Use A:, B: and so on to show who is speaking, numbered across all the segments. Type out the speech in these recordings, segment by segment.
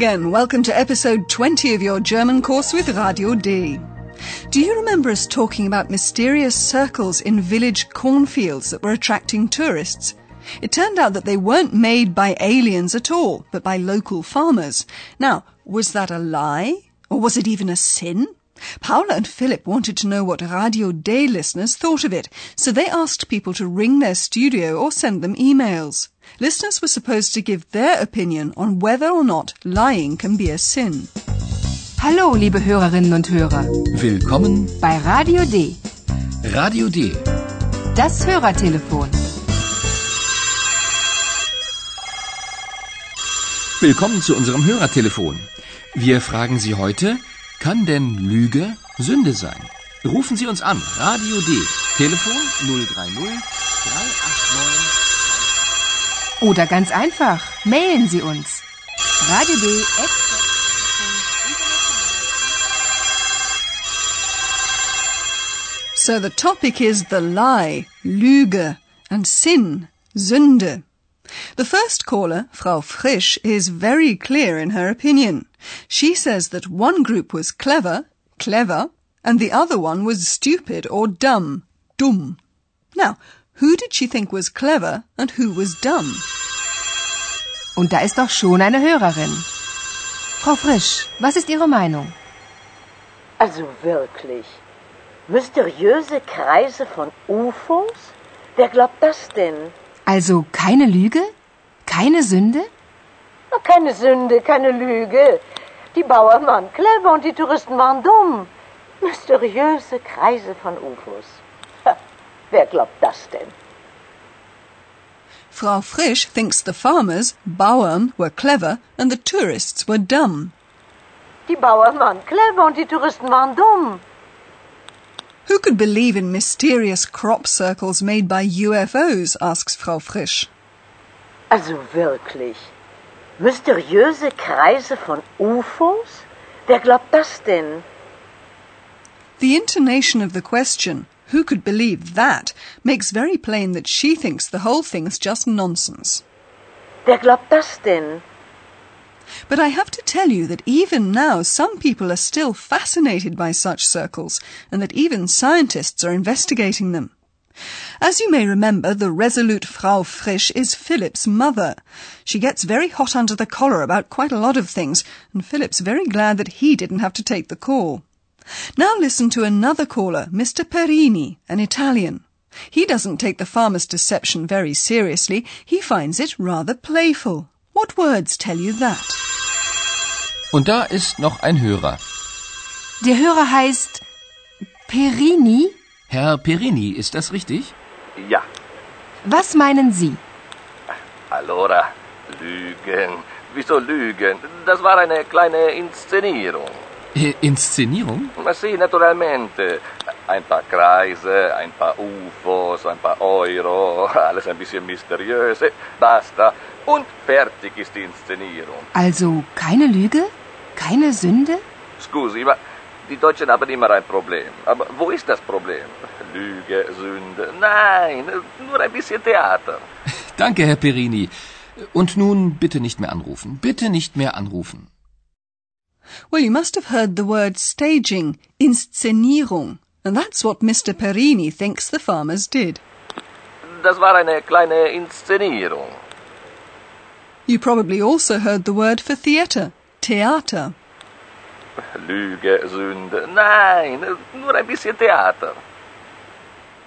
A: Again. Welcome to episode 20 of your German course with Radio D. Do you remember us talking about mysterious circles in village cornfields that were attracting tourists? It turned out that they weren't made by aliens at all, but by local farmers. Now, was that a lie? Or was it even a sin? Paula and Philip wanted to know what Radio D listeners thought of it, so they asked people to ring their studio or send them emails. Listeners were supposed to give their opinion on whether or not lying can be a sin.
B: Hallo, liebe Hörerinnen und Hörer.
C: Willkommen
B: bei Radio D.
C: Radio D.
B: Das Hörertelefon.
C: Willkommen zu unserem Hörertelefon. Wir fragen Sie heute, kann denn Lüge Sünde sein? Rufen Sie uns an. Radio D. Telefon 030 389
B: Oder ganz einfach, mailen Sie uns. Radio D.
A: So the topic is the lie, Lüge, and sin, Sünde. The first caller, Frau Frisch, is very clear in her opinion. She says that one group was clever, clever, and the other one was stupid or dumb, dumm. Now, who did she think was clever and who was dumb?
B: Und da ist doch schon eine Hörerin. Frau Frisch, was ist Ihre Meinung?
D: Also wirklich. Mysteriöse Kreise von UFOs? Wer glaubt das denn?
B: Also keine Lüge? Keine Sünde?
D: Keine Sünde, keine Lüge. Die Bauern waren clever und die Touristen waren dumm. Mysteriöse Kreise von UFOs. Wer glaubt das denn?
A: Frau Frisch thinks the farmers, Bauern, were clever and the tourists were dumb.
D: Die Bauern waren clever und die Touristen waren dumm.
A: Who could believe in mysterious crop circles made by UFOs? asks Frau Frisch.
D: Also wirklich. Mysteriöse Kreise von UFOs? Wer glaubt das denn?
A: The intonation of the question, who could believe that, makes very plain that she thinks the whole thing's just nonsense.
D: Wer glaubt das denn?
A: But I have to tell you that even now some people are still fascinated by such circles, and that even scientists are investigating them. As you may remember, the resolute Frau Frisch is Philip's mother. She gets very hot under the collar about quite a lot of things, and Philip's very glad that he didn't have to take the call. Now listen to another caller, Mr. Perini, an Italian. He doesn't take the farmer's deception very seriously. He finds it rather playful. What words tell you that?
C: Und da ist noch ein Hörer.
B: Der Hörer heißt Perini.
C: Herr Perini, ist das richtig?
E: Ja,
B: Was meinen Sie?
E: allora, Lügen. Wieso Lügen? Das war eine kleine Inszenierung.
C: Äh, Inszenierung?
E: Ma sì, naturalmente. Ein paar Kreise, ein paar UFOs, ein paar Euro, alles ein bisschen mysteriös. Eh, Basta. Und fertig ist die Inszenierung.
B: Also keine Lüge? Keine Sünde?
E: Scusi, ma die Deutschen haben immer ein Problem. Aber wo ist das Problem? Lüge, Sünde. Nein, nur ein bisschen Theater.
C: Danke, Herr Perini. Und nun bitte nicht mehr anrufen. Bitte nicht mehr anrufen.
A: Well, you must have heard the word staging, Inszenierung, and that's what Mr. Perini thinks the farmers did.
E: Das war eine kleine Inszenierung.
A: You probably also heard the word for theatre, Theater.
E: Lüge, Sünde. Nein, nur ein bisschen Theater.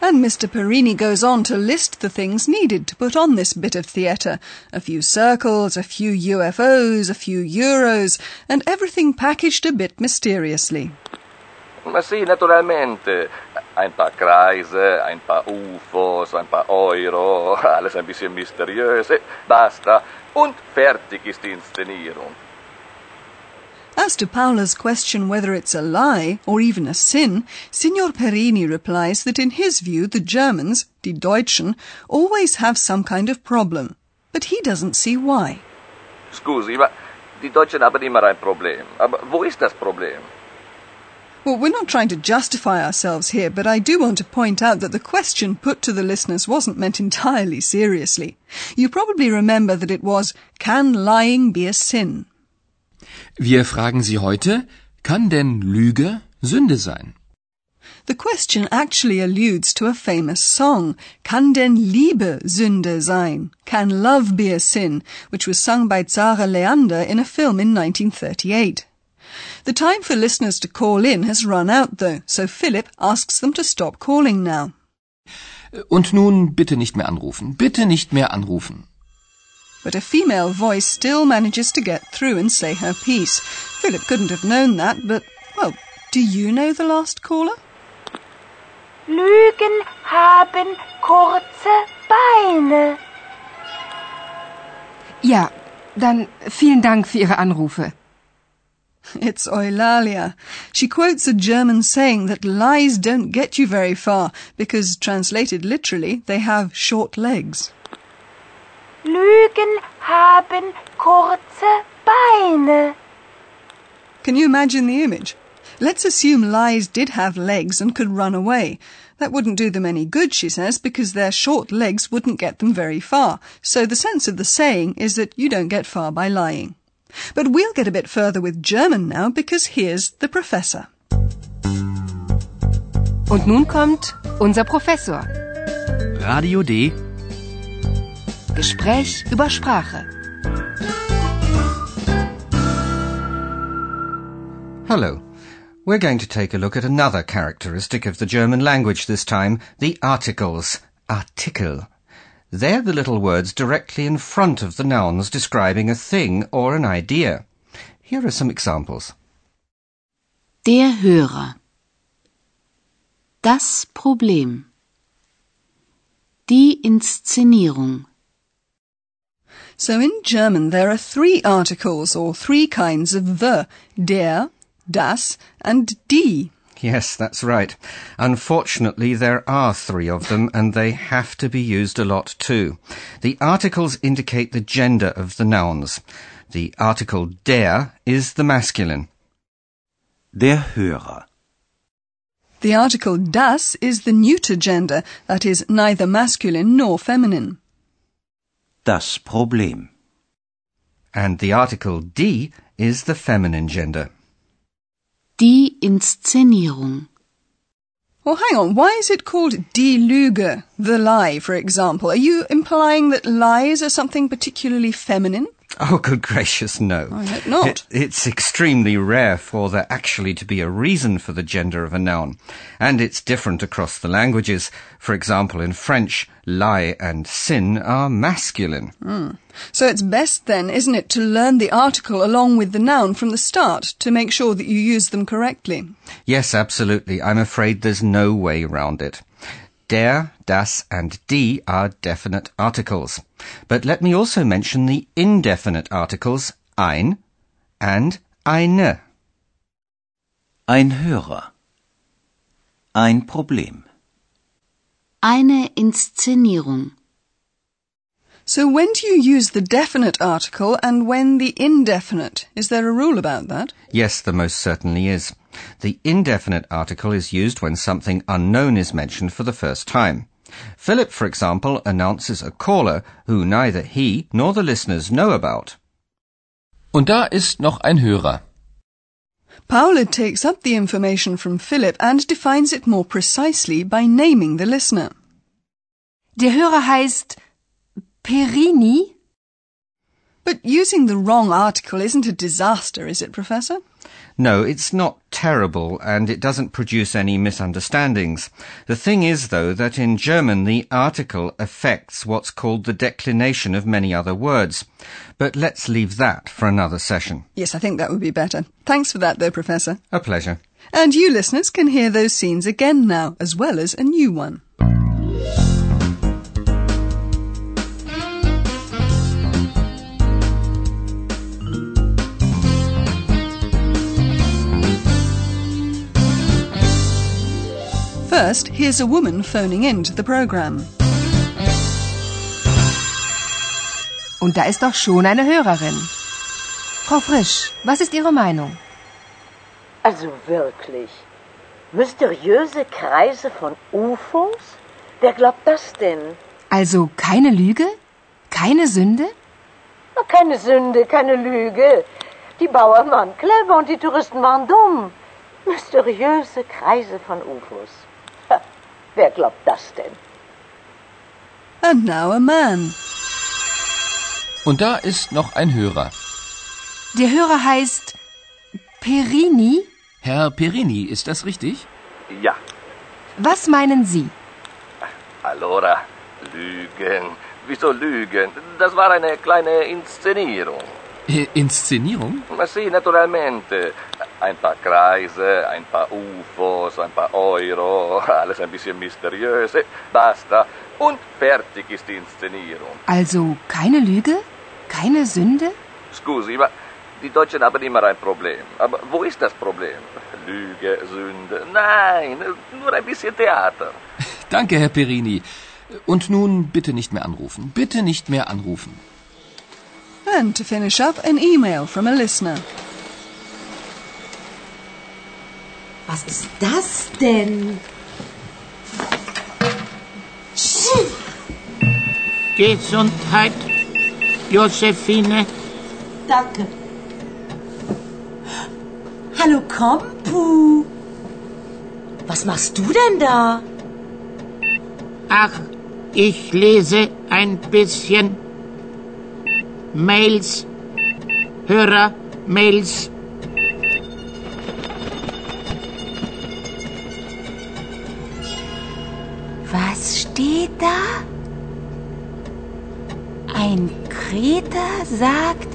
A: And Mr. Perini goes on to list the things needed to put on this bit of theatre. A few circles, a few UFOs, a few Euros, and everything packaged a bit mysteriously.
E: Ma sì, naturalmente. Ein paar Kreise, ein paar UFOs, ein paar Euro, alles ein bisschen mysteriös. Basta. Und fertig ist die Inszenierung.
A: As to Paula's question whether it's a lie or even a sin, Signor Perini replies that in his view the Germans, die Deutschen, always have some kind of problem. But he doesn't see why.
E: Scusi, ma die Deutschen haben immer ein Problem. Aber wo ist das Problem?
A: Well, we're not trying to justify ourselves here, but I do want to point out that the question put to the listeners wasn't meant entirely seriously. You probably remember that it was, Can lying be a sin?
C: Wir fragen Sie heute, kann denn Lüge Sünde sein?
A: The question actually alludes to a famous song, Kann denn Liebe Sünde sein? Can love be a sin? which was sung by Zara Leander in a film in 1938. The time for listeners to call in has run out though, so Philip asks them to stop calling now.
C: Und nun bitte nicht mehr anrufen. Bitte nicht mehr anrufen.
A: But a female voice still manages to get through and say her piece. Philip couldn't have known that, but, well, do you know the last caller?
F: Lügen haben kurze Beine.
B: Ja, dann vielen Dank für Ihre Anrufe.
A: It's Eulalia. She quotes a German saying that lies don't get you very far because, translated literally, they have short legs.
F: Lügen haben kurze Beine.
A: Can you imagine the image? Let's assume lies did have legs and could run away. That wouldn't do them any good, she says, because their short legs wouldn't get them very far. So the sense of the saying is that you don't get far by lying. But we'll get a bit further with German now because here's the professor.
B: Und nun kommt unser Professor.
G: Radio D.
B: Gespräch über Sprache.
H: Hello. We're going to take a look at another characteristic of the German language this time, the articles. Artikel. They're the little words directly in front of the nouns describing a thing or an idea. Here are some examples.
I: Der Hörer. Das Problem. Die Inszenierung.
A: So in German there are three articles or three kinds of the, der, das and die.
H: Yes, that's right. Unfortunately, there are three of them, and they have to be used a lot too. The articles indicate the gender of the nouns. The article der is the masculine.
J: Der Hörer.
A: The article das is the neuter gender, that is neither masculine nor feminine.
J: Das Problem.
H: And the article die is the feminine gender.
I: Die Inszenierung.
A: Well, hang on. Why is it called die Lüge, the lie, for example? Are you implying that lies are something particularly feminine?
H: Oh, good gracious, no.
A: I hope not.
H: It, it's extremely rare for there actually to be a reason for the gender of a noun. And it's different across the languages. For example, in French, lie and sin are masculine.
A: Mm. So it's best then, isn't it, to learn the article along with the noun from the start to make sure that you use them correctly?
H: Yes, absolutely. I'm afraid there's no way round it. Der, das, and die are definite articles. But let me also mention the indefinite articles ein and eine.
J: Ein Hörer. Ein Problem.
I: Eine Inszenierung.
A: So when do you use the definite article and when the indefinite? Is there a rule about that?
H: Yes, there most certainly is. The indefinite article is used when something unknown is mentioned for the first time. Philip, for example, announces a caller who neither he nor the listeners know about.
C: Und da ist noch ein Hörer.
A: Paula takes up the information from Philip and defines it more precisely by naming the listener.
B: Der Hörer heißt Perini?
A: But using the wrong article isn't a disaster, is it, Professor?
H: No, it's not terrible, and it doesn't produce any misunderstandings. The thing is, though, that in German the article affects what's called the declination of many other words. But let's leave that for another session.
A: Yes, I think that would be better. Thanks for that, though, Professor.
H: A pleasure.
A: And you listeners can hear those scenes again now, as well as a new one. First, here's a woman phoning in to the program.
B: Und da ist doch schon eine Hörerin. Frau Frisch, was ist Ihre Meinung?
D: Also wirklich. Mysteriöse Kreise von UFOs? Wer glaubt das denn?
B: Also keine Lüge? Keine Sünde?
D: Na, keine Sünde, keine Lüge. Die Bauern waren clever und die Touristen waren dumm. Mysteriöse Kreise von UFOs. Wer glaubt das denn?
A: And now a man.
C: Und da ist noch ein Hörer.
B: Der Hörer heißt Perini.
C: Herr Perini, ist das richtig?
E: Ja,
B: Was meinen Sie?
E: allora, Lügen. Wieso Lügen? Das war eine kleine Inszenierung.
C: Äh, Inszenierung?
E: Ma sì, naturalmente. Ein paar Kreise, ein paar UFOs, ein paar Euro, alles ein bisschen mysteriös. Basta. Und fertig ist die Inszenierung.
B: Also keine Lüge? Keine Sünde?
E: Scusi, ma die Deutschen haben immer ein Problem. Aber wo ist das Problem? Lüge, Sünde? Nein, nur ein bisschen Theater.
C: Danke, Herr Perini. Und nun bitte nicht mehr anrufen. Bitte nicht mehr anrufen.
A: And to finish up, an email from a listener.
K: Was ist das denn?
L: Gesundheit, Josephine.
K: Danke. Hallo Kompu. Was machst du denn da?
L: Ach, ich lese ein bisschen Mails, Hörer-Mails.
F: Ein Kreter sagt,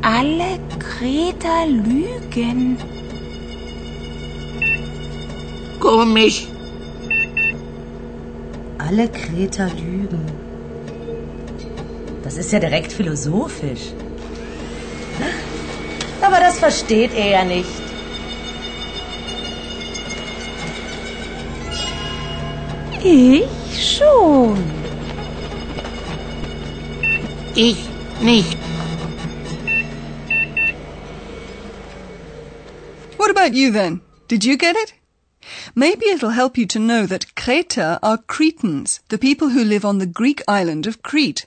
F: alle Kreter lügen.
L: Komisch.
K: Alle Kreter lügen. Das ist ja direkt philosophisch. Aber das versteht er ja nicht.
F: Ich schon.
L: Ich nicht.
A: What about you then? Did you get it? Maybe it'll help you to know that Kreter are Cretans, the people who live on the Greek island of Crete.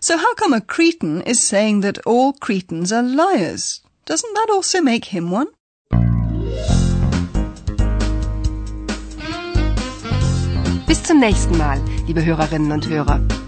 A: So how come a Cretan is saying that all Cretans are liars? Doesn't that also make him one?
B: Bis zum nächsten Mal, liebe Hörerinnen und Hörer.